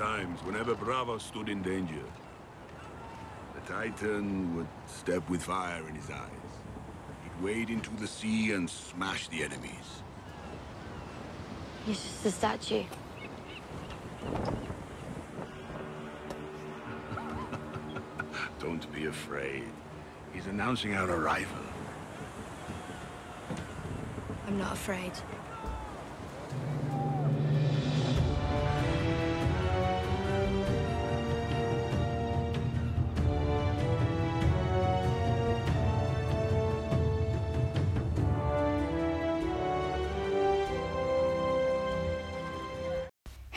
times, whenever Bravo stood in danger, the Titan would step with fire in his eyes. He'd wade into the sea and smash the enemies. He's just a statue. Don't be afraid. He's announcing our arrival. I'm not afraid.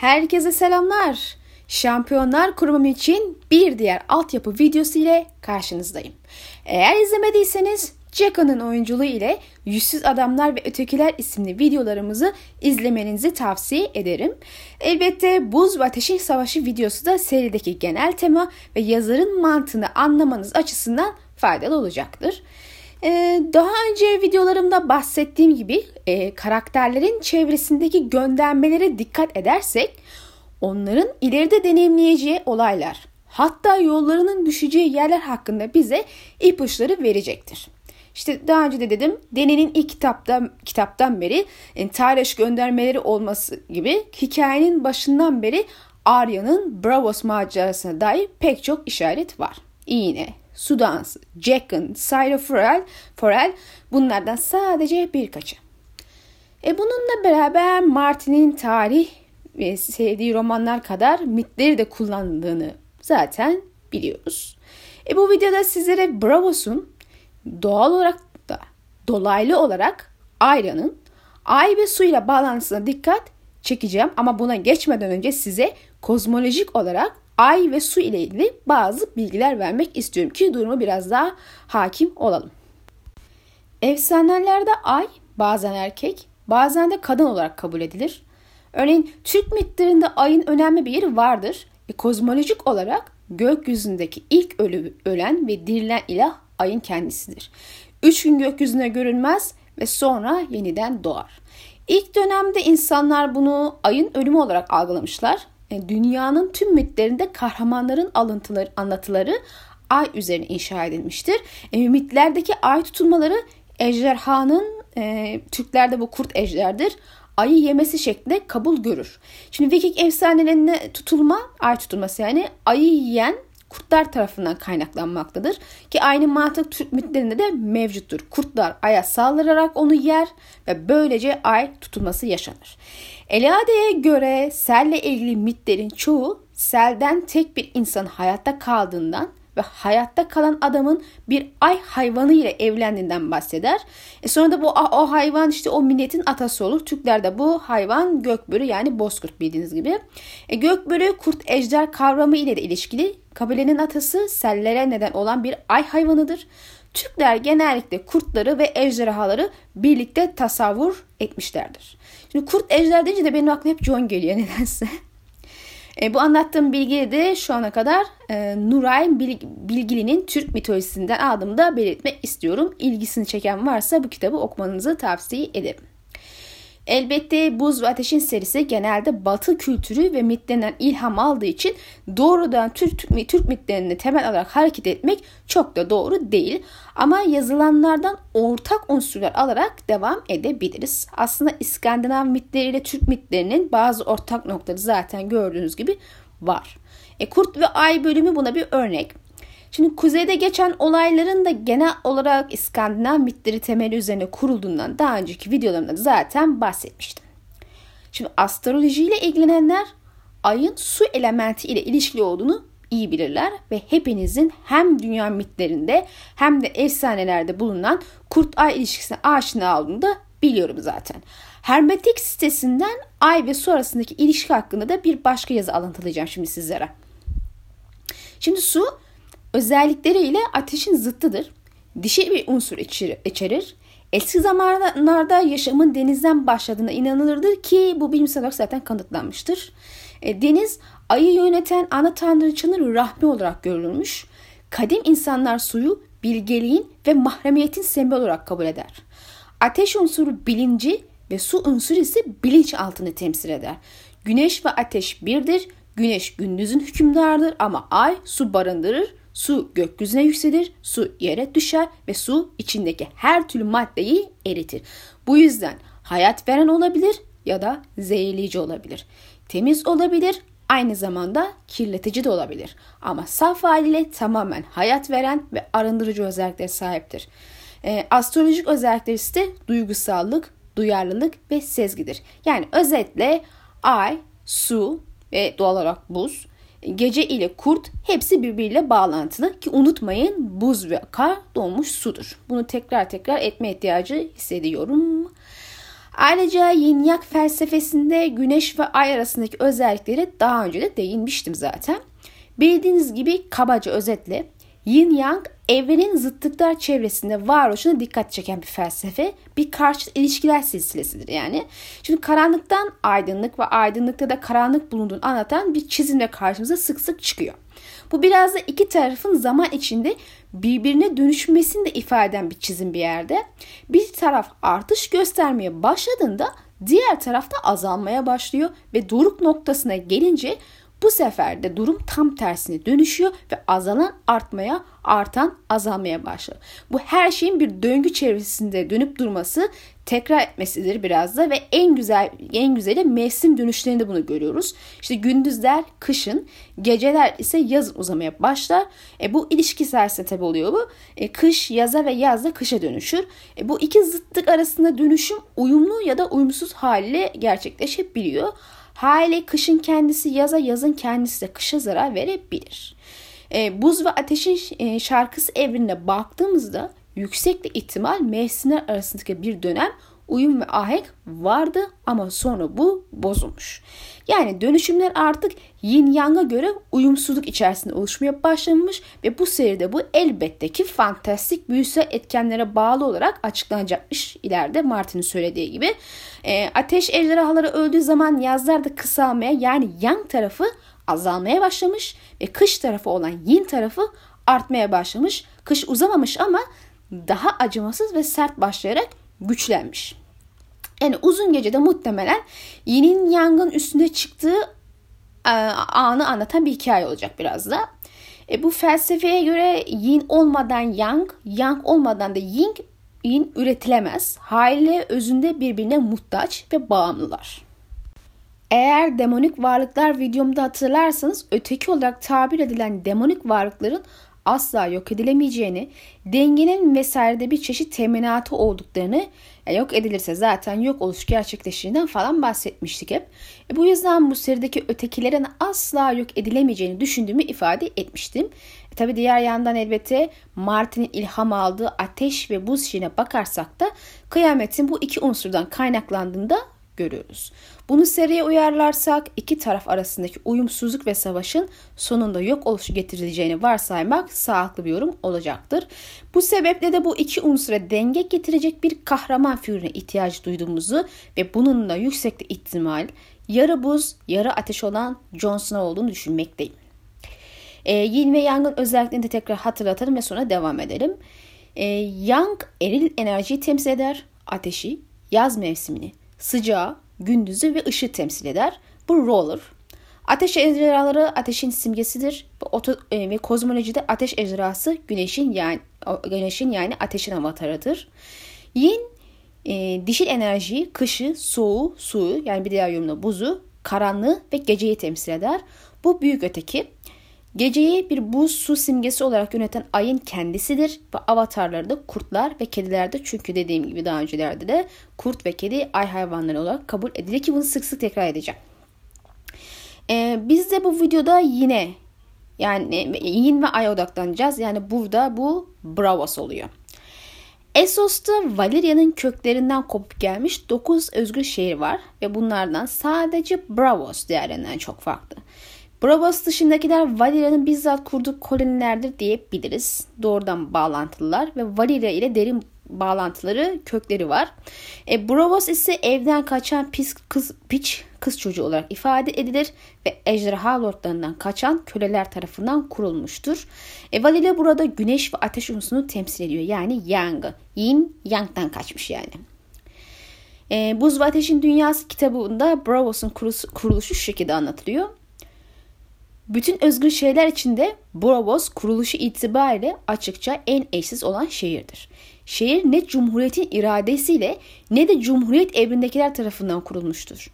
Herkese selamlar. Şampiyonlar Kurumu için bir diğer altyapı videosu ile karşınızdayım. Eğer izlemediyseniz Jacka'nın oyunculuğu ile Yüzsüz Adamlar ve Ötekiler isimli videolarımızı izlemenizi tavsiye ederim. Elbette Buz ve Ateşin Savaşı videosu da serideki genel tema ve yazarın mantığını anlamanız açısından faydalı olacaktır. Ee, daha önce videolarımda bahsettiğim gibi e, karakterlerin çevresindeki göndermelere dikkat edersek onların ileride deneyimleyeceği olaylar hatta yollarının düşeceği yerler hakkında bize ipuçları verecektir. İşte daha önce de dedim Deni'nin ilk kitapta, kitaptan beri yani tarih göndermeleri olması gibi hikayenin başından beri Arya'nın Bravos macerasına dair pek çok işaret var. İğne, su dansı, Jack'ın, Syra Forel, Forel bunlardan sadece birkaçı. E bununla beraber Martin'in tarih ve sevdiği romanlar kadar mitleri de kullandığını zaten biliyoruz. E bu videoda sizlere Bravos'un doğal olarak da dolaylı olarak Ayra'nın ay ve su ile bağlantısına dikkat çekeceğim ama buna geçmeden önce size kozmolojik olarak ay ve su ile ilgili bazı bilgiler vermek istiyorum ki durumu biraz daha hakim olalım. Efsanelerde ay bazen erkek, bazen de kadın olarak kabul edilir. Örneğin Türk mitlerinde ayın önemli bir yeri vardır. E, kozmolojik olarak gökyüzündeki ilk ölü, ölen ve dirilen ilah ayın kendisidir. Üç gün gökyüzüne görünmez ve sonra yeniden doğar. İlk dönemde insanlar bunu ayın ölümü olarak algılamışlar. E, dünyanın tüm mitlerinde kahramanların alıntıları, anlatıları ay üzerine inşa edilmiştir. E, mitlerdeki ay tutulmaları ejderhanın, e, Türklerde bu kurt ejderdir, ayı yemesi şeklinde kabul görür. Şimdi Viking efsanelerinde tutulma, ay tutulması yani ayı yiyen kurtlar tarafından kaynaklanmaktadır. Ki aynı mantık Türk mitlerinde de mevcuttur. Kurtlar aya saldırarak onu yer ve böylece ay tutulması yaşanır. Eliade'ye göre selle ilgili mitlerin çoğu selden tek bir insan hayatta kaldığından ve hayatta kalan adamın bir ay hayvanı ile evlendiğinden bahseder. E sonra da bu o hayvan işte o milletin atası olur. Türklerde bu hayvan gökbörü yani bozkurt bildiğiniz gibi. E gökbörü kurt ejder kavramı ile de ilişkili. Kabilenin atası sellere neden olan bir ay hayvanıdır. Türkler genellikle kurtları ve ejderhaları birlikte tasavvur etmişlerdir. Şimdi kurt ejder deyince de benim aklıma hep John geliyor nedense. E, bu anlattığım bilgiyi de şu ana kadar e, Nuray Bilgili'nin Türk mitolojisinden aldığımda belirtmek istiyorum. İlgisini çeken varsa bu kitabı okumanızı tavsiye ederim. Elbette Buz ve Ateş'in serisi genelde Batı kültürü ve mitlerinden ilham aldığı için doğrudan Türk, Türk, mitlerini temel alarak hareket etmek çok da doğru değil. Ama yazılanlardan ortak unsurlar alarak devam edebiliriz. Aslında İskandinav mitleriyle Türk mitlerinin bazı ortak noktaları zaten gördüğünüz gibi var. E, Kurt ve Ay bölümü buna bir örnek. Şimdi kuzeyde geçen olayların da genel olarak İskandinav mitleri temeli üzerine kurulduğundan daha önceki videolarımda zaten bahsetmiştim. Şimdi astrolojiyle ilgilenenler ayın su elementi ile ilişkili olduğunu iyi bilirler ve hepinizin hem dünya mitlerinde hem de efsanelerde bulunan kurt ay ilişkisine aşina olduğunu da biliyorum zaten. Hermetik sitesinden ay ve su arasındaki ilişki hakkında da bir başka yazı alıntılayacağım şimdi sizlere. Şimdi su özellikleriyle ateşin zıttıdır. Dişi bir unsur içerir. Eski zamanlarda yaşamın denizden başladığına inanılırdır ki bu bilimsel olarak zaten kanıtlanmıştır. E, deniz ayı yöneten ana tanrıçanın rahmi olarak görülmüş. Kadim insanlar suyu bilgeliğin ve mahremiyetin sembol olarak kabul eder. Ateş unsuru bilinci ve su unsuru ise bilinç altını temsil eder. Güneş ve ateş birdir. Güneş gündüzün hükümdarıdır ama ay su barındırır. Su gökyüzüne yükselir, su yere düşer ve su içindeki her türlü maddeyi eritir. Bu yüzden hayat veren olabilir ya da zehirleyici olabilir. Temiz olabilir, aynı zamanda kirletici de olabilir. Ama saf haliyle tamamen hayat veren ve arındırıcı özelliklere sahiptir. E, astrolojik özellikleri ise duygusallık, duyarlılık ve sezgidir. Yani özetle ay, su ve doğal olarak buz, gece ile kurt hepsi birbiriyle bağlantılı ki unutmayın buz ve kar donmuş sudur. Bunu tekrar tekrar etme ihtiyacı hissediyorum. Ayrıca yin yang felsefesinde güneş ve ay arasındaki özellikleri daha önce de değinmiştim zaten. Bildiğiniz gibi kabaca özetle yin yang evrenin zıtlıklar çevresinde varoluşuna dikkat çeken bir felsefe, bir karşıt ilişkiler silsilesidir yani. Şimdi karanlıktan aydınlık ve aydınlıkta da karanlık bulunduğunu anlatan bir çizimle karşımıza sık sık çıkıyor. Bu biraz da iki tarafın zaman içinde birbirine dönüşmesini de ifade eden bir çizim bir yerde. Bir taraf artış göstermeye başladığında diğer tarafta azalmaya başlıyor ve doruk noktasına gelince bu sefer de durum tam tersine dönüşüyor ve azalan artmaya, artan azalmaya başlıyor. Bu her şeyin bir döngü çevresinde dönüp durması, tekrar etmesidir biraz da ve en güzel en güzeli mevsim dönüşlerinde bunu görüyoruz. İşte gündüzler kışın, geceler ise yazın uzamaya başlar. E, bu ilişki sayesinde tabi oluyor bu. E, kış yaza ve yaz da kışa dönüşür. E, bu iki zıtlık arasında dönüşüm uyumlu ya da uyumsuz haliyle gerçekleşebiliyor. Hale kışın kendisi yaza yazın kendisi de kışa zarar verebilir. E, buz ve ateşin e, şarkısı evrenine baktığımızda yüksek ihtimal mevsimler arasındaki bir dönem uyum ve ahenk vardı ama sonra bu bozulmuş. Yani dönüşümler artık yin yang'a göre uyumsuzluk içerisinde oluşmaya başlamış ve bu seride bu elbette ki fantastik büyüsel etkenlere bağlı olarak açıklanacakmış ileride Martin'in söylediği gibi. E, ateş ejderhaları öldüğü zaman yazlar da kısalmaya yani yang tarafı azalmaya başlamış ve kış tarafı olan yin tarafı artmaya başlamış. Kış uzamamış ama daha acımasız ve sert başlayarak güçlenmiş. Yani uzun gecede muhtemelen yinin yangın üstünde çıktığı e, anı anlatan bir hikaye olacak biraz da. E, bu felsefeye göre yin olmadan yang, yang olmadan da ying, yin üretilemez. Haliyle özünde birbirine muhtaç ve bağımlılar. Eğer demonik varlıklar videomda hatırlarsanız öteki olarak tabir edilen demonik varlıkların asla yok edilemeyeceğini, dengenin vesairede bir çeşit teminatı olduklarını, yok edilirse zaten yok oluş gerçekleştiğinden falan bahsetmiştik hep. E bu yüzden bu serideki ötekilerin asla yok edilemeyeceğini düşündüğümü ifade etmiştim. E tabi diğer yandan elbette Martin'in ilham aldığı ateş ve buz şeyine bakarsak da kıyametin bu iki unsurdan kaynaklandığında görüyoruz. Bunu seriye uyarlarsak iki taraf arasındaki uyumsuzluk ve savaşın sonunda yok oluşu getirileceğini varsaymak sağlıklı bir yorum olacaktır. Bu sebeple de bu iki unsura denge getirecek bir kahraman figürüne ihtiyaç duyduğumuzu ve bunun da yüksek ihtimal yarı buz yarı ateş olan Jon Snow olduğunu düşünmekteyim. E, yin ve Yang'ın özelliklerini de tekrar hatırlatalım ve sonra devam edelim. E, yang eril enerjiyi temsil eder, ateşi, yaz mevsimini, sıcağı, gündüzü ve ışığı temsil eder. Bu roller. Ateş ejderhaları ateşin simgesidir e, ve kozmolojide ateş ejderhası güneşin yani güneşin yani ateşin avatarıdır. Yin e, dişil enerjiyi, kışı, soğuğu, suyu yani bir diğer yorumda buzu, karanlığı ve geceyi temsil eder. Bu büyük öteki. Geceyi bir buz su simgesi olarak yöneten ayın kendisidir ve avatarları da kurtlar ve kedilerdir. Çünkü dediğim gibi daha öncelerde de kurt ve kedi ay hayvanları olarak kabul edilir ki bunu sık sık tekrar edeceğim. Ee, biz de bu videoda yine yani yin ve ay odaklanacağız. Yani burada bu Bravos oluyor. Essos'ta Valeria'nın köklerinden kopup gelmiş 9 özgür şehir var ve bunlardan sadece Bravos diğerlerinden çok farklı. Bravos dışındakiler Valeria'nın bizzat kurduğu kolonilerdir diyebiliriz. Doğrudan bağlantılılar ve Valeria ile derin bağlantıları, kökleri var. E, Bravos ise evden kaçan pis kız, piç kız çocuğu olarak ifade edilir ve ejderha lordlarından kaçan köleler tarafından kurulmuştur. E, Valeria burada güneş ve ateş unsurunu temsil ediyor. Yani Yang, Yin, Yang'dan kaçmış yani. E, Buz ve Ateşin Dünyası kitabında Bravos'un kuruluşu şu şekilde anlatılıyor. Bütün özgür şeyler içinde Borovos kuruluşu itibariyle açıkça en eşsiz olan şehirdir. Şehir ne Cumhuriyet'in iradesiyle ne de Cumhuriyet evrindekiler tarafından kurulmuştur.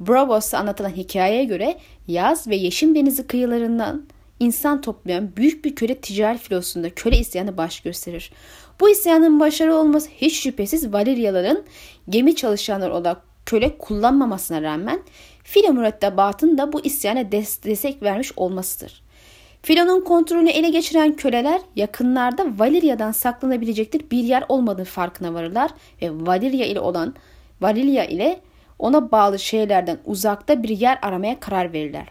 Bravos'ta anlatılan hikayeye göre Yaz ve Yeşim Denizi kıyılarından insan toplayan büyük bir köle ticari filosunda köle isyanı baş gösterir. Bu isyanın başarılı olması hiç şüphesiz Valeriyaların gemi çalışanları olarak köle kullanmamasına rağmen filo mürettebatın da bu isyana destek vermiş olmasıdır. Filonun kontrolünü ele geçiren köleler yakınlarda Valeria'dan saklanabilecektir bir yer olmadığı farkına varırlar ve Valeria ile olan Valeria ile ona bağlı şeylerden uzakta bir yer aramaya karar verirler.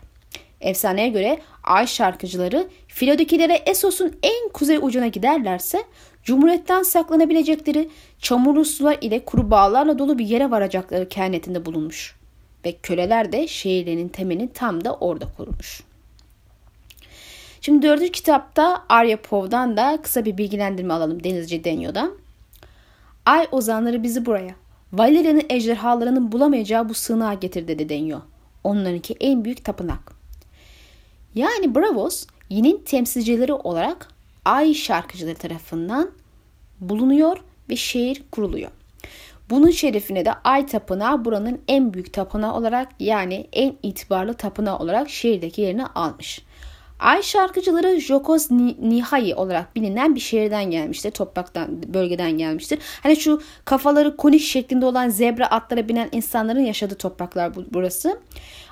Efsaneye göre ay şarkıcıları Filodikilere Esos'un en kuzey ucuna giderlerse Cumhuriyetten saklanabilecekleri çamurlu sular ile kuru bağlarla dolu bir yere varacakları kehanetinde bulunmuş. Ve köleler de şehirlerinin temelini tam da orada kurmuş. Şimdi dördüncü kitapta Arya Pov'dan da kısa bir bilgilendirme alalım Denizci Denyo'dan. Ay ozanları bizi buraya. Valeria'nın ejderhalarının bulamayacağı bu sığınağa getir dedi Denyo. Onlarınki en büyük tapınak. Yani Bravos yinin temsilcileri olarak Ay şarkıcıları tarafından bulunuyor ve şehir kuruluyor. Bunun şerefine de Ay Tapınağı buranın en büyük tapınağı olarak yani en itibarlı tapınağı olarak şehirdeki yerini almış. Ay şarkıcıları Jokos Nihai olarak bilinen bir şehirden gelmiştir. Topraktan, bölgeden gelmiştir. Hani şu kafaları konik şeklinde olan zebra atlara binen insanların yaşadığı topraklar burası.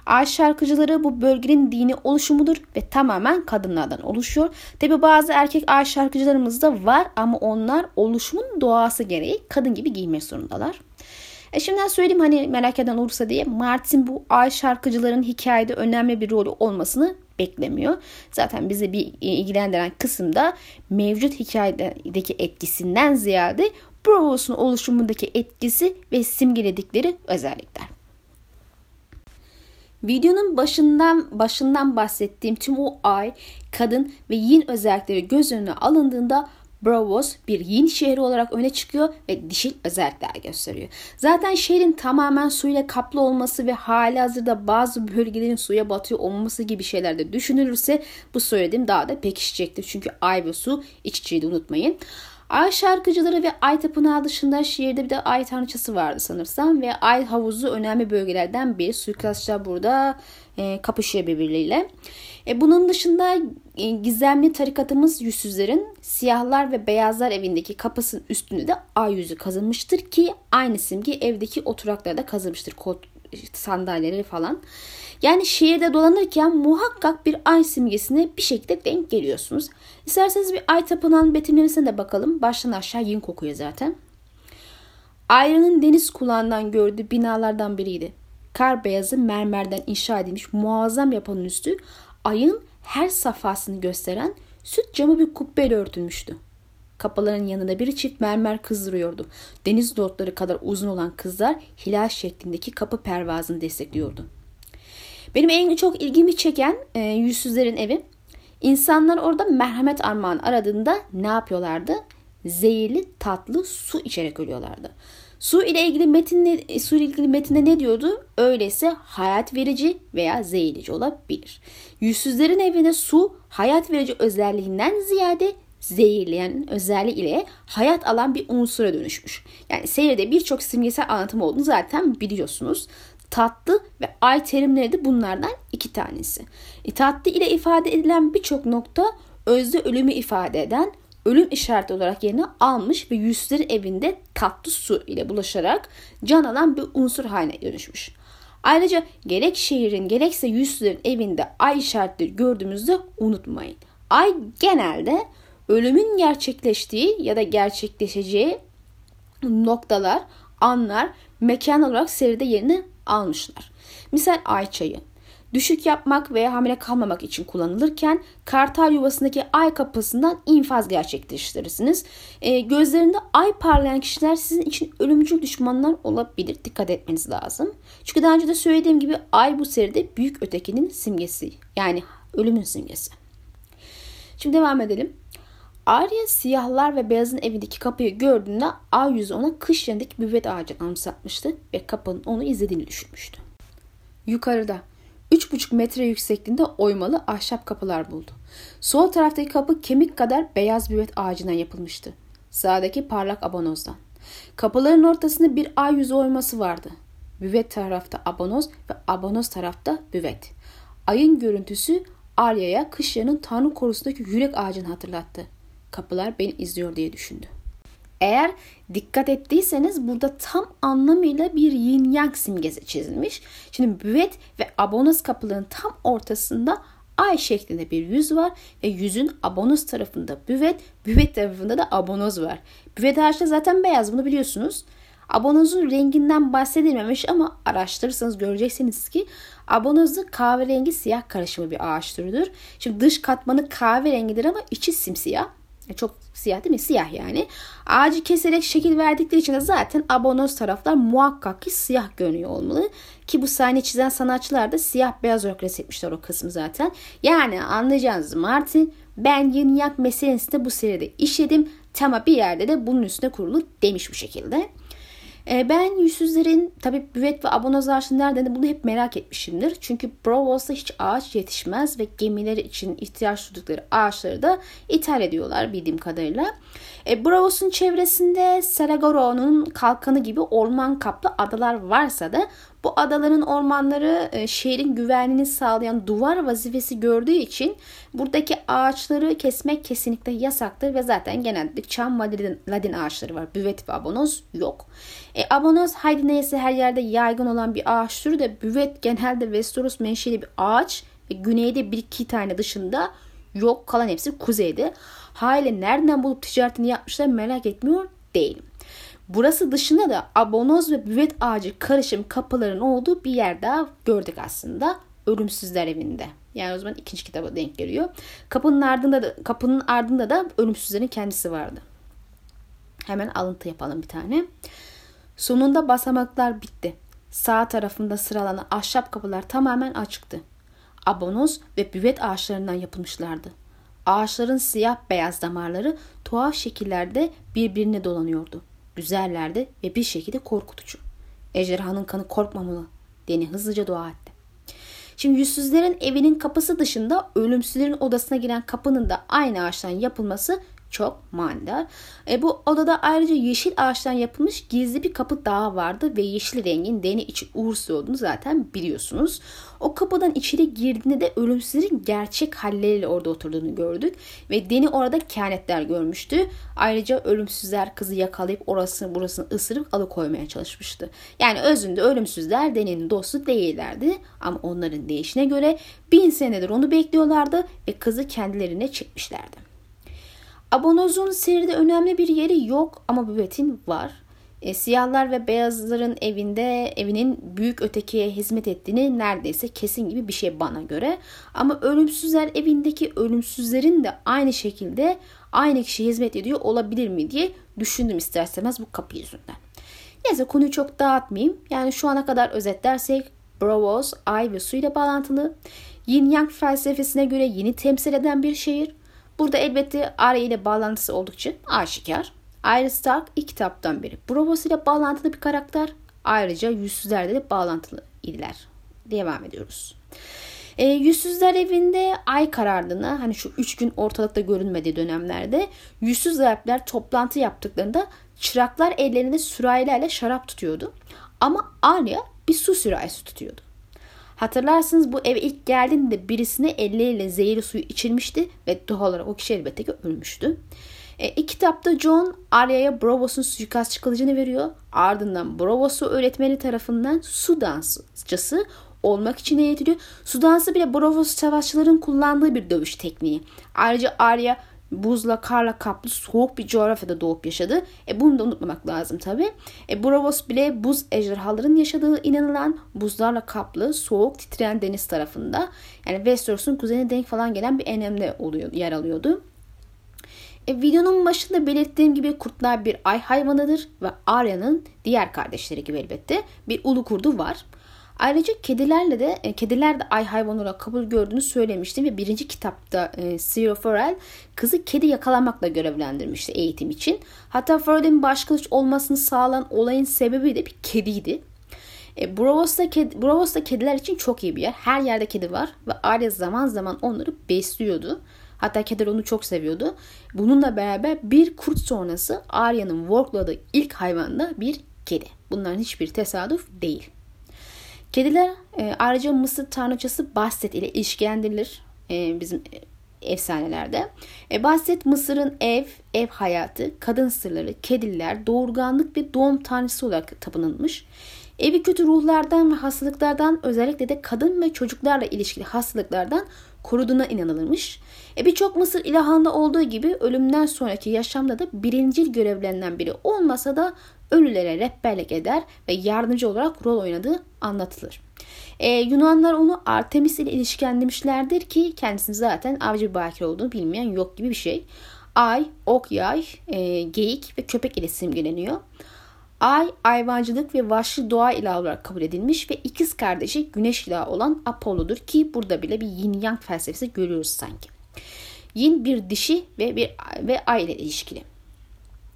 Ay şarkıcıları bu bölgenin dini oluşumudur ve tamamen kadınlardan oluşuyor. Tabi bazı erkek ay şarkıcılarımız da var ama onlar oluşumun doğası gereği kadın gibi giymek zorundalar. E şimdiden söyleyeyim hani merak eden olursa diye Martin bu ay şarkıcıların hikayede önemli bir rolü olmasını beklemiyor. Zaten bizi bir ilgilendiren kısımda mevcut hikayedeki etkisinden ziyade Bravos'un oluşumundaki etkisi ve simgeledikleri özellikler. Videonun başından başından bahsettiğim tüm o ay, kadın ve yin özellikleri göz önüne alındığında Bravos bir yin şehri olarak öne çıkıyor ve dişil özellikler gösteriyor. Zaten şehrin tamamen suyla kaplı olması ve hali hazırda bazı bölgelerin suya batıyor olması gibi şeyler de düşünülürse bu söylediğim daha da pekişecektir. Çünkü ay ve su iç içeydi unutmayın. Ay şarkıcıları ve ay tapınağı dışında şehirde bir de ay tanrıçası vardı sanırsam ve ay havuzu önemli bölgelerden biri. Suikastçılar burada e, kapışıyor birbirleriyle. E, bunun dışında e, gizemli tarikatımız yüzsüzlerin siyahlar ve beyazlar evindeki kapısının üstünde de ay yüzü kazınmıştır ki aynı simge evdeki oturaklarda kazınmıştır. Kot, sandalyeleri falan. Yani şehirde dolanırken muhakkak bir ay simgesine bir şekilde denk geliyorsunuz. İsterseniz bir ay tapınağının betimlemesine de bakalım. Baştan aşağı yin kokuyor zaten. Ayrı'nın deniz kulağından gördüğü binalardan biriydi. Kar beyazı mermerden inşa edilmiş muazzam yapının üstü ayın her safhasını gösteren süt camı bir kubbeyle örtülmüştü. Kapıların yanında bir çift mermer kızdırıyordu. Deniz dotları kadar uzun olan kızlar hilal şeklindeki kapı pervazını destekliyordu. Benim en çok ilgimi çeken e, yüzsüzlerin evi. İnsanlar orada merhamet armağanı aradığında ne yapıyorlardı? Zehirli tatlı su içerek ölüyorlardı. Su ile ilgili metinde, su ile ilgili metinde ne diyordu? Öyleyse hayat verici veya zehirleyici olabilir. Yüzsüzlerin evine su hayat verici özelliğinden ziyade zehirleyen özelliği ile hayat alan bir unsura dönüşmüş. Yani seyirde birçok simgesel anlatım olduğunu zaten biliyorsunuz. Tatlı ve ay terimleri de bunlardan iki tanesi. E, tatlı ile ifade edilen birçok nokta özde ölümü ifade eden ölüm işareti olarak yerini almış ve yüzlerin evinde tatlı su ile bulaşarak can alan bir unsur haline dönüşmüş. Ayrıca gerek şehrin gerekse yüzlerin evinde ay işaretleri gördüğümüzde unutmayın. Ay genelde ölümün gerçekleştiği ya da gerçekleşeceği noktalar, anlar, mekan olarak seride yerini almışlar. Misal ay çayı. Düşük yapmak veya hamile kalmamak için kullanılırken kartal yuvasındaki ay kapısından infaz gerçekleştirirsiniz. E, gözlerinde ay parlayan kişiler sizin için ölümcül düşmanlar olabilir. Dikkat etmeniz lazım. Çünkü daha önce de söylediğim gibi ay bu seride büyük ötekinin simgesi. Yani ölümün simgesi. Şimdi devam edelim. Arya siyahlar ve beyazın evindeki kapıyı gördüğünde ay yüzü ona kış yanındaki büvet ağacı anımsatmıştı ve kapının onu izlediğini düşünmüştü. Yukarıda 3,5 metre yüksekliğinde oymalı ahşap kapılar buldu. Sol taraftaki kapı kemik kadar beyaz büvet ağacından yapılmıştı. Sağdaki parlak abanozdan. Kapıların ortasında bir ay yüzü oyması vardı. Büvet tarafta abonoz ve abonoz tarafta büvet. Ayın görüntüsü Arya'ya kış yanın Tanrı korusundaki yürek ağacını hatırlattı. Kapılar beni izliyor diye düşündü. Eğer dikkat ettiyseniz burada tam anlamıyla bir yin yang simgesi çizilmiş. Şimdi büvet ve abonos kapıların tam ortasında ay şeklinde bir yüz var ve yüzün abonos tarafında büvet, büvet tarafında da abonoz var. Büvet ağaçta zaten beyaz bunu biliyorsunuz. Abonozun renginden bahsedilmemiş ama araştırırsanız göreceksiniz ki abonozda kahverengi siyah karışımı bir ağaç türüdür. Şimdi dış katmanı kahverengidir ama içi simsiyah. E, çok siyah değil mi? Siyah yani. Ağacı keserek şekil verdikleri için de zaten abonoz taraflar muhakkak ki siyah görünüyor olmalı. Ki bu sahne çizen sanatçılar da siyah beyaz olarak resmetmişler o kısmı zaten. Yani anlayacağınız Martin ben yin yak meselesinde bu seride işledim. Tema bir yerde de bunun üstüne kurulu demiş bu şekilde. E, ben yüzsüzlerin tabi büvet ve abonoz ağaçları nereden bunu hep merak etmişimdir. Çünkü Brovos'ta hiç ağaç yetişmez ve gemileri için ihtiyaç duydukları ağaçları da ithal ediyorlar bildiğim kadarıyla. E, Bravos'un çevresinde Saragoro'nun kalkanı gibi orman kaplı adalar varsa da bu adaların ormanları e, şehrin güvenliğini sağlayan duvar vazifesi gördüğü için buradaki ağaçları kesmek kesinlikle yasaktır ve zaten genelde çam ladin, ladin ağaçları var. Büvet ve abonoz yok. E, abonoz haydi neyse her yerde yaygın olan bir ağaç türü de büvet genelde Westeros menşeli bir ağaç ve güneyde bir iki tane dışında yok. Kalan hepsi kuzeyde. Hale nereden bulup ticaretini yapmışlar merak etmiyor değilim. Burası dışında da abonoz ve büvet ağacı karışım kapıların olduğu bir yer daha gördük aslında. Ölümsüzler evinde. Yani o zaman ikinci kitaba denk geliyor. Kapının ardında da, kapının ardında da ölümsüzlerin kendisi vardı. Hemen alıntı yapalım bir tane. Sonunda basamaklar bitti. Sağ tarafında sıralanan ahşap kapılar tamamen açıktı. Abonoz ve büvet ağaçlarından yapılmışlardı. Ağaçların siyah beyaz damarları tuhaf şekillerde birbirine dolanıyordu güzellerdi ve bir şekilde korkutucu. Ejderhanın kanı korkmamalı. Deni hızlıca dua etti. Şimdi yüzsüzlerin evinin kapısı dışında ölümsüzlerin odasına giren kapının da aynı ağaçtan yapılması çok manidar. E, bu odada ayrıca yeşil ağaçtan yapılmış gizli bir kapı daha vardı ve yeşil rengin deni içi uğursuz olduğunu zaten biliyorsunuz. O kapıdan içeri girdiğinde de ölümsüzlerin gerçek halleriyle orada oturduğunu gördük ve deni orada kehanetler görmüştü. Ayrıca ölümsüzler kızı yakalayıp orasını burasını ısırıp alıkoymaya çalışmıştı. Yani özünde ölümsüzler Deni'nin dostu değillerdi ama onların değişine göre bin senedir onu bekliyorlardı ve kızı kendilerine çekmişlerdi. Abonozun seride önemli bir yeri yok ama büvetin var. E, siyahlar ve beyazların evinde evinin büyük ötekiye hizmet ettiğini neredeyse kesin gibi bir şey bana göre. Ama ölümsüzler evindeki ölümsüzlerin de aynı şekilde aynı kişi hizmet ediyor olabilir mi diye düşündüm isterseniz bu kapı yüzünden. Neyse konuyu çok dağıtmayayım. Yani şu ana kadar özetlersek Bravos, ay ve su ile bağlantılı. Yin Yang felsefesine göre yeni temsil eden bir şehir. Burada elbette Arya ile bağlantısı oldukça aşikar. Arya Stark ilk kitaptan beri Bravos ile bağlantılı bir karakter. Ayrıca yüzsüzlerle de bağlantılı idiler. Devam ediyoruz. E, yüzsüzler evinde ay karardığına hani şu üç gün ortalıkta görünmediği dönemlerde yüzsüz Alpler toplantı yaptıklarında çıraklar ellerinde sürahilerle şarap tutuyordu. Ama Arya bir su sürahisi tutuyordu. Hatırlarsınız bu eve ilk geldiğinde birisine elleriyle zehirli suyu içirmişti ve doğal olarak o kişi elbette ki ölmüştü. E, ilk kitapta John Arya'ya Bravos'un suikastçı kılıcını veriyor. Ardından Bravos'u öğretmeni tarafından su dansçısı olmak için eğitiliyor. Su dansı bile Bravos savaşçıların kullandığı bir dövüş tekniği. Ayrıca Arya buzla karla kaplı soğuk bir coğrafyada doğup yaşadı. E bunu da unutmamak lazım tabi. E Bravos bile buz ejderhaların yaşadığı inanılan buzlarla kaplı soğuk titreyen deniz tarafında. Yani Westeros'un kuzeyine denk falan gelen bir enemde oluyor, yer alıyordu. E, videonun başında belirttiğim gibi kurtlar bir ay hayvanıdır ve Arya'nın diğer kardeşleri gibi elbette bir ulu kurdu var. Ayrıca kedilerle de e, kediler de ay hayvanı olarak kabul gördüğünü söylemiştim ve birinci kitapta e, Cyril Farrell kızı kedi yakalamakla görevlendirmişti eğitim için. Hatta Farrell'in başkılıç olmasını sağlayan olayın sebebi de bir kediydi. E, Bravos'ta, kedi, Bravos'ta kediler için çok iyi bir yer. Her yerde kedi var ve Arya zaman zaman onları besliyordu. Hatta kediler onu çok seviyordu. Bununla beraber bir kurt sonrası Arya'nın workladığı ilk hayvan da bir kedi. Bunların hiçbir tesadüf değil. Kediler e, ayrıca Mısır tanrıçası Bastet ile ilişkilendirilir e, bizim efsanelerde. E, Bastet Mısır'ın ev, ev hayatı, kadın sırları, kediler, doğurganlık ve doğum tanrısı olarak tapınılmış. Evi kötü ruhlardan ve hastalıklardan özellikle de kadın ve çocuklarla ilişkili hastalıklardan koruduğuna inanılırmış. E Birçok Mısır ilahında olduğu gibi ölümden sonraki yaşamda da birincil görevlerinden biri olmasa da ölülere rehberlik eder ve yardımcı olarak rol oynadığı anlatılır. Ee, Yunanlar onu Artemis ile ilişkilendirmişlerdir ki kendisini zaten avcı bakir olduğunu bilmeyen yok gibi bir şey. Ay, ok yay, e, geyik ve köpek ile simgeleniyor. Ay, hayvancılık ve vahşi doğa ilahı olarak kabul edilmiş ve ikiz kardeşi güneş ilahı olan Apollo'dur ki burada bile bir yin yang felsefesi görüyoruz sanki. Yin bir dişi ve bir ve ay ile ilişkili.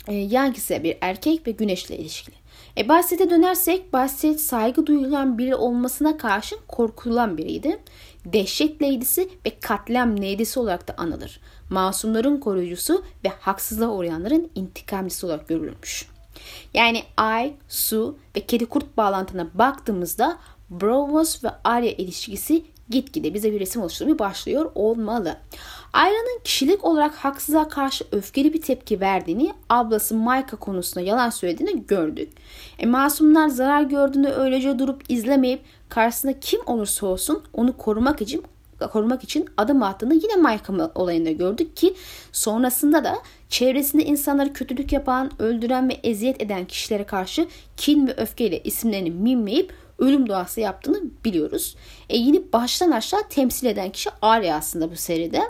E, yang ise bir erkek ve güneşle ilişkili. E, Basset'e dönersek Basset saygı duyulan biri olmasına karşın korkulan biriydi. Dehşet leydisi ve katliam leydisi olarak da anılır. Masumların koruyucusu ve haksızlığa uğrayanların intikamcısı olarak görülmüş. Yani ay, su ve kedi kurt bağlantına baktığımızda Bravos ve Arya ilişkisi gitgide bize bir resim oluşturmaya başlıyor olmalı. Arya'nın kişilik olarak haksızlığa karşı öfkeli bir tepki verdiğini, ablası Mayka konusunda yalan söylediğini gördük. E, masumlar zarar gördüğünde öylece durup izlemeyip karşısında kim olursa olsun onu korumak için korumak için adım attığını yine Mayka olayında gördük ki sonrasında da çevresinde insanları kötülük yapan, öldüren ve eziyet eden kişilere karşı kin ve öfkeyle isimlerini mimleyip ölüm duası yaptığını biliyoruz. E yine baştan aşağı temsil eden kişi Arya aslında bu seride.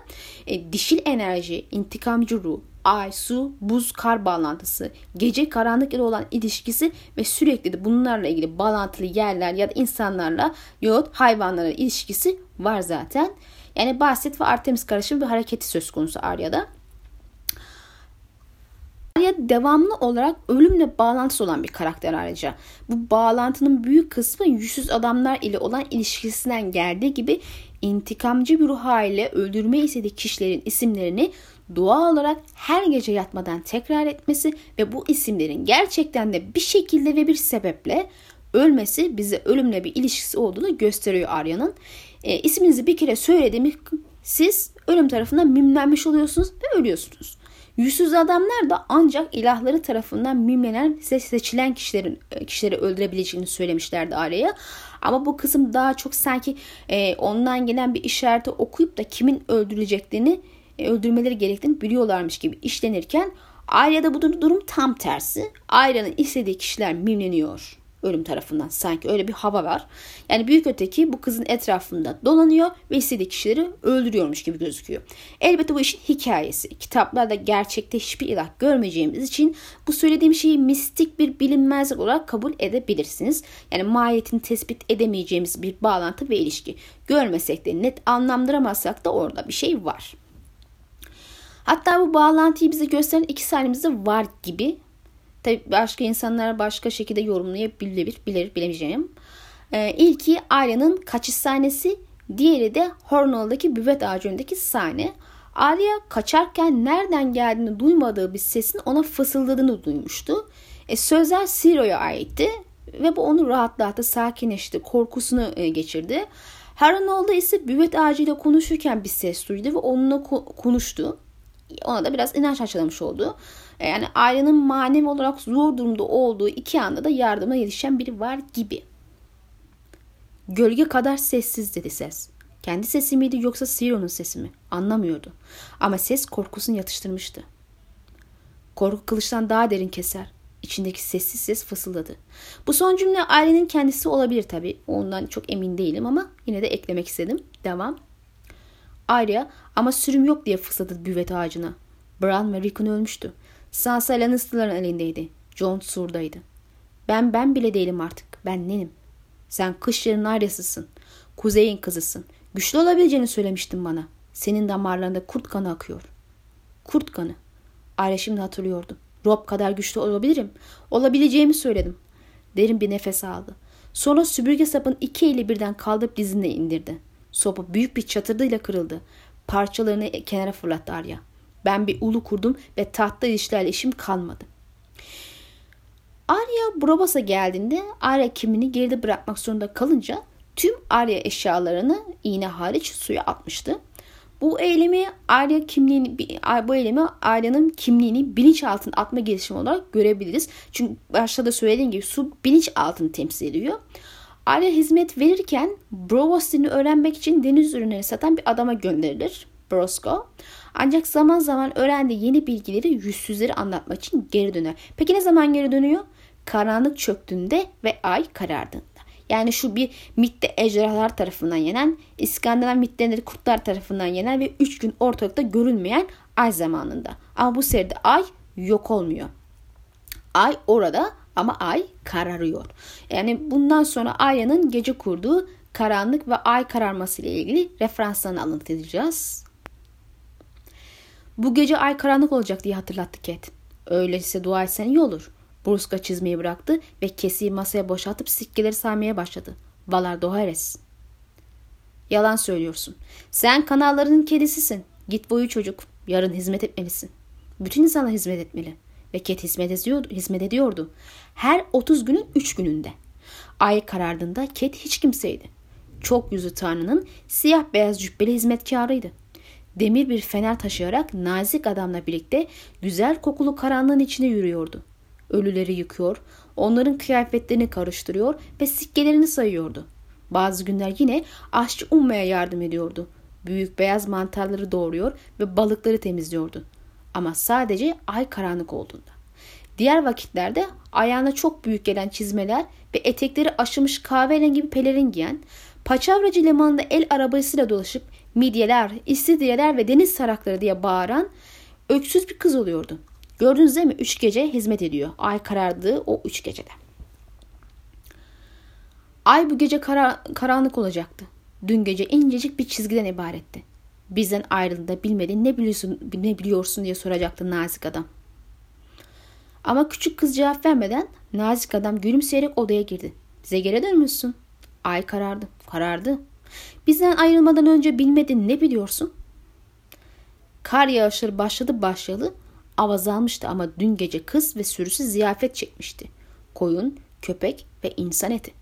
E, dişil enerji, intikamcı ruh, ay, su, buz, kar bağlantısı, gece karanlık ile olan ilişkisi ve sürekli de bunlarla ilgili bağlantılı yerler ya da insanlarla yahut hayvanlarla ilişkisi var zaten. Yani Basit ve Artemis karışımı bir hareketi söz konusu Arya'da. Arya devamlı olarak ölümle bağlantısı olan bir karakter ayrıca. Bu bağlantının büyük kısmı yüzsüz adamlar ile olan ilişkisinden geldiği gibi intikamcı bir ruh haliyle öldürme istediği kişilerin isimlerini doğal olarak her gece yatmadan tekrar etmesi ve bu isimlerin gerçekten de bir şekilde ve bir sebeple ölmesi bize ölümle bir ilişkisi olduğunu gösteriyor Arya'nın. E, isminizi bir kere söylediğimi siz ölüm tarafından mimlenmiş oluyorsunuz ve ölüyorsunuz. Yüzsüz adamlar da ancak ilahları tarafından mimlenen seçilen kişilerin e, kişileri öldürebileceğini söylemişlerdi Arya'ya. Ama bu kısım daha çok sanki e, ondan gelen bir işareti okuyup da kimin öldürüleceklerini e, öldürmeleri gerektiğini biliyorlarmış gibi işlenirken Arya'da bu durum tam tersi. Arya'nın istediği kişiler mimleniyor ölüm tarafından. Sanki öyle bir hava var. Yani büyük öteki bu kızın etrafında dolanıyor ve istediği kişileri öldürüyormuş gibi gözüküyor. Elbette bu işin hikayesi. Kitaplarda gerçekte hiçbir ilah görmeyeceğimiz için bu söylediğim şeyi mistik bir bilinmezlik olarak kabul edebilirsiniz. Yani mahiyetini tespit edemeyeceğimiz bir bağlantı ve ilişki. Görmesek de net anlamdıramazsak da orada bir şey var. Hatta bu bağlantıyı bize gösteren iki sahnemizde var gibi Tabi başka insanlar başka şekilde yorumlayabilir, bilir, bilemeyeceğim. Ee, ilki Arya'nın kaçış sahnesi, diğeri de Hornell'daki büvet ağacı önündeki sahne. Arya kaçarken nereden geldiğini duymadığı bir sesin ona fısıldadığını duymuştu. E, sözler Siro'ya aitti ve bu onu rahatlattı, sakinleşti, korkusunu e, geçirdi. Harrenhal'da ise büvet ağacıyla konuşurken bir ses duydu ve onunla ko- konuştu. Ona da biraz inanç aşılamış oldu. E, yani ailenin manevi olarak zor durumda olduğu iki anda da yardıma yetişen biri var gibi. Gölge kadar sessiz dedi ses. Kendi sesi miydi yoksa Siro'nun sesi mi? Anlamıyordu. Ama ses korkusunu yatıştırmıştı. Korku kılıçtan daha derin keser. İçindeki sessiz ses fısıldadı. Bu son cümle ailenin kendisi olabilir tabi. Ondan çok emin değilim ama yine de eklemek istedim. Devam. Arya ama sürüm yok diye fısıldadı büvet ağacına. Bran ve Rickon ölmüştü. Sansa Lannister'ların elindeydi. Jon Sur'daydı. Ben ben bile değilim artık. Ben nenim. Sen kışların aryasısın. Kuzeyin kızısın. Güçlü olabileceğini söylemiştin bana. Senin damarlarında kurt kanı akıyor. Kurt kanı. Arya şimdi hatırlıyordu. Rob kadar güçlü olabilirim. Olabileceğimi söyledim. Derin bir nefes aldı. Sonra süpürge sapın iki eli birden kaldırıp dizine indirdi. Sopa büyük bir çatırdıyla kırıldı. Parçalarını kenara fırlattı Arya. Ben bir ulu kurdum ve tahta işlerle işim kalmadı. Arya Brobos'a geldiğinde Arya kimliğini geride bırakmak zorunda kalınca tüm Arya eşyalarını iğne hariç suya atmıştı. Bu eylemi Arya kimliğini bu eylemi Arya'nın kimliğini bilinç altına atma girişimi olarak görebiliriz. Çünkü başta da söylediğim gibi su bilinç altını temsil ediyor. Arya hizmet verirken Brovos öğrenmek için deniz ürünleri satan bir adama gönderilir. Brosko. Ancak zaman zaman öğrendiği yeni bilgileri yüzsüzleri anlatmak için geri döner. Peki ne zaman geri dönüyor? Karanlık çöktüğünde ve ay karardığında. Yani şu bir mitte ejderhalar tarafından yenen, İskandinav mitlerinde kurtlar tarafından yenen ve 3 gün ortalıkta görülmeyen ay zamanında. Ama bu seride ay yok olmuyor. Ay orada ama ay kararıyor. Yani bundan sonra Arya'nın gece kurduğu karanlık ve ay kararması ile ilgili referanslarını alıntı edeceğiz. Bu gece ay karanlık olacak diye hatırlattı Cat. Öyleyse dua etsen iyi olur. Bruska çizmeyi bıraktı ve kesiyi masaya boşaltıp sikkeleri saymaya başladı. Valar Dohares. Yalan söylüyorsun. Sen kanalların kedisisin. Git boyu çocuk. Yarın hizmet etmelisin. Bütün insanlar hizmet etmeli. Ve Ket hizmet ediyordu. Hizmet ediyordu. Her 30 günün 3 gününde. Ay karardığında Ket hiç kimseydi. Çok yüzü Tanrı'nın siyah beyaz cübbeli hizmetkarıydı. Demir bir fener taşıyarak nazik adamla birlikte güzel kokulu karanlığın içine yürüyordu. Ölüleri yıkıyor, onların kıyafetlerini karıştırıyor ve sikkelerini sayıyordu. Bazı günler yine aşçı ummaya yardım ediyordu. Büyük beyaz mantarları doğuruyor ve balıkları temizliyordu. Ama sadece ay karanlık olduğunda. Diğer vakitlerde ayağına çok büyük gelen çizmeler ve etekleri aşılmış kahverengi bir pelerin giyen, paçavracı limanında el arabasıyla dolaşıp midyeler, istidiyeler ve deniz sarakları diye bağıran öksüz bir kız oluyordu. Gördünüz değil mi? Üç gece hizmet ediyor. Ay karardığı o üç gecede. Ay bu gece kara, karanlık olacaktı. Dün gece incecik bir çizgiden ibaretti. Bizden ayrıldığında bilmedin ne biliyorsun, ne biliyorsun diye soracaktı nazik adam. Ama küçük kız cevap vermeden nazik adam gülümseyerek odaya girdi. Bize geri dönmüşsün. Ay karardı. Karardı. Bizden ayrılmadan önce bilmedin ne biliyorsun? Kar yağışları başladı başladı Avaz almıştı ama dün gece kız ve sürüsü ziyafet çekmişti. Koyun, köpek ve insan eti.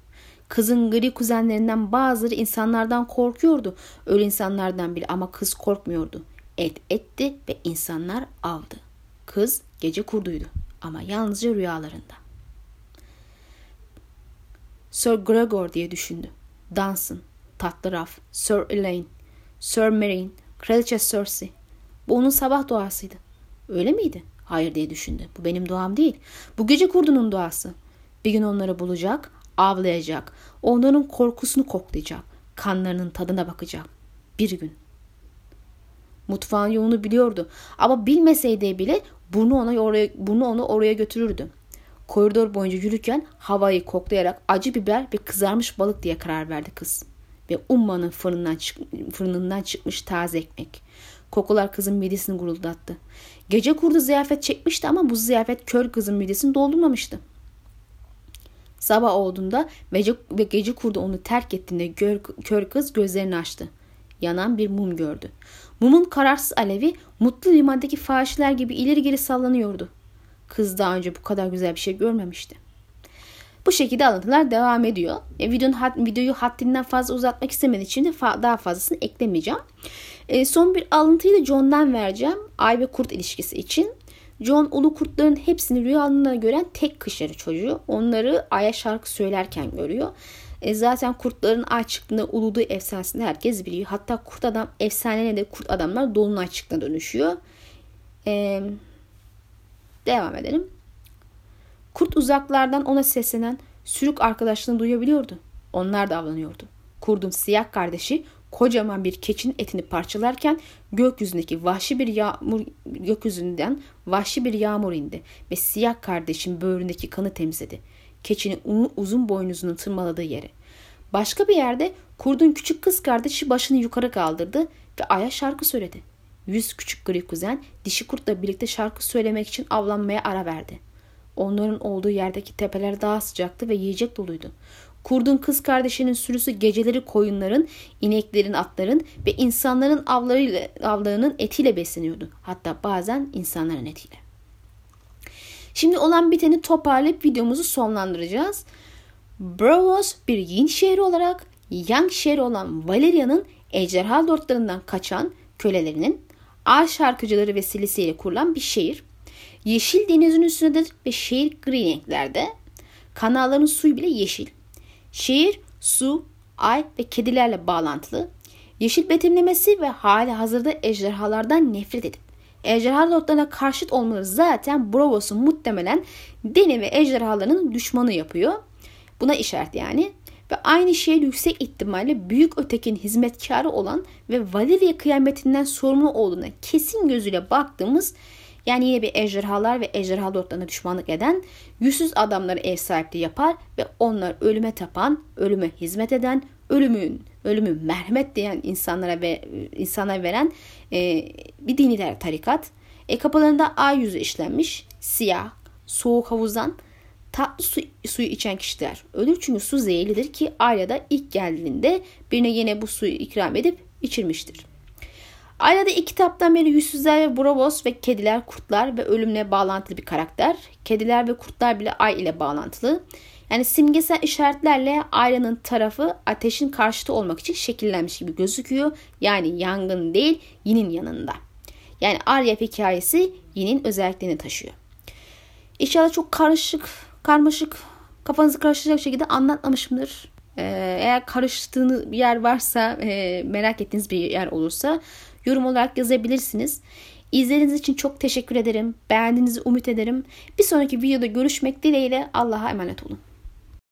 Kızın gri kuzenlerinden bazıları insanlardan korkuyordu. Öyle insanlardan bile ama kız korkmuyordu. Et etti ve insanlar avdı. Kız gece kurduydu ama yalnızca rüyalarında. Sir Gregor diye düşündü. Dansın, tatlı raf, Sir Elaine, Sir Marine, Kraliçe Cersei. Bu onun sabah duasıydı. Öyle miydi? Hayır diye düşündü. Bu benim doğam değil. Bu gece kurdunun doğası. Bir gün onları bulacak, avlayacak. Onların korkusunu koklayacak. Kanlarının tadına bakacak. Bir gün. Mutfağın yolunu biliyordu. Ama bilmeseydi bile burnu ona oraya, burnu onu oraya götürürdü. Koridor boyunca yürürken havayı koklayarak acı biber ve kızarmış balık diye karar verdi kız. Ve ummanın fırından, çık fırınından çıkmış taze ekmek. Kokular kızın midesini guruldattı. Gece kurdu ziyafet çekmişti ama bu ziyafet kör kızın midesini doldurmamıştı. Sabah olduğunda ve gece kurdu onu terk ettiğinde gör, kör kız gözlerini açtı. Yanan bir mum gördü. Mumun kararsız alevi mutlu limandaki fahişler gibi ileri geri sallanıyordu. Kız daha önce bu kadar güzel bir şey görmemişti. Bu şekilde alıntılar devam ediyor. E, videonun hat, videoyu haddinden fazla uzatmak istemediğim için de fa- daha fazlasını eklemeyeceğim. E, son bir alıntıyı da John'dan vereceğim. Ay ve kurt ilişkisi için. John ulu kurtların hepsini rüyalarında gören tek kışarı çocuğu. Onları Ay'a şarkı söylerken görüyor. E, zaten kurtların ay çıktığında uluduğu efsanesini herkes biliyor. Hatta kurt adam efsanelerinde de kurt adamlar dolunay çıktığına dönüşüyor. E, devam edelim. Kurt uzaklardan ona seslenen sürük arkadaşlarını duyabiliyordu. Onlar da avlanıyordu. Kurdun siyah kardeşi kocaman bir keçinin etini parçalarken gökyüzündeki vahşi bir yağmur gökyüzünden vahşi bir yağmur indi ve siyah kardeşin böğründeki kanı temizledi. Keçinin uzun boynuzunu tırmaladığı yere. Başka bir yerde kurdun küçük kız kardeşi başını yukarı kaldırdı ve aya şarkı söyledi. Yüz küçük gri kuzen dişi kurtla birlikte şarkı söylemek için avlanmaya ara verdi. Onların olduğu yerdeki tepeler daha sıcaktı ve yiyecek doluydu. Kurdun kız kardeşinin sürüsü geceleri koyunların, ineklerin, atların ve insanların avlarıyla, avlarının etiyle besleniyordu. Hatta bazen insanların etiyle. Şimdi olan biteni toparlayıp videomuzu sonlandıracağız. Bravos bir yin şehri olarak Yang şehri olan Valeria'nın ejderha lordlarından kaçan kölelerinin ağaç şarkıcıları vesilesiyle kurulan bir şehir. Yeşil denizin üstündedir ve şehir gri renklerde. Kanalların suyu bile yeşil. Şehir su, ay ve kedilerle bağlantılı. Yeşil betimlemesi ve hali hazırda ejderhalardan nefret edip ejderha lordlarına karşıt olmaları zaten Bravos'u muhtemelen Deni ve ejderhalarının düşmanı yapıyor. Buna işaret yani. Ve aynı şehir yüksek ihtimalle büyük ötekin hizmetkarı olan ve Valeria kıyametinden sorumlu olduğuna kesin gözüyle baktığımız yani yine bir ejderhalar ve ejderha lordlarına düşmanlık eden yüzsüz adamları ev sahipliği yapar ve onlar ölüme tapan, ölüme hizmet eden, ölümün ölümü merhamet diyen insanlara ve insanlara veren e, bir dini tarikat. E, kapılarında ay yüzü işlenmiş, siyah, soğuk havuzdan tatlı su, suyu içen kişiler ölür çünkü su zehirlidir ki Arya'da ilk geldiğinde birine yine bu suyu ikram edip içirmiştir. Ayrıca ilk kitaptan beri yüzsüzler ve bravos ve kediler, kurtlar ve ölümle bağlantılı bir karakter. Kediler ve kurtlar bile ay ile bağlantılı. Yani simgesel işaretlerle Arya'nın tarafı ateşin karşıtı olmak için şekillenmiş gibi gözüküyor. Yani yangın değil yinin yanında. Yani Arya hikayesi yinin özelliklerini taşıyor. İnşallah çok karışık, karmaşık, kafanızı karıştıracak şekilde anlatmamışımdır. Ee, eğer karıştığınız bir yer varsa, e, merak ettiğiniz bir yer olursa yorum olarak yazabilirsiniz. İzlediğiniz için çok teşekkür ederim. Beğendiğinizi umut ederim. Bir sonraki videoda görüşmek dileğiyle Allah'a emanet olun.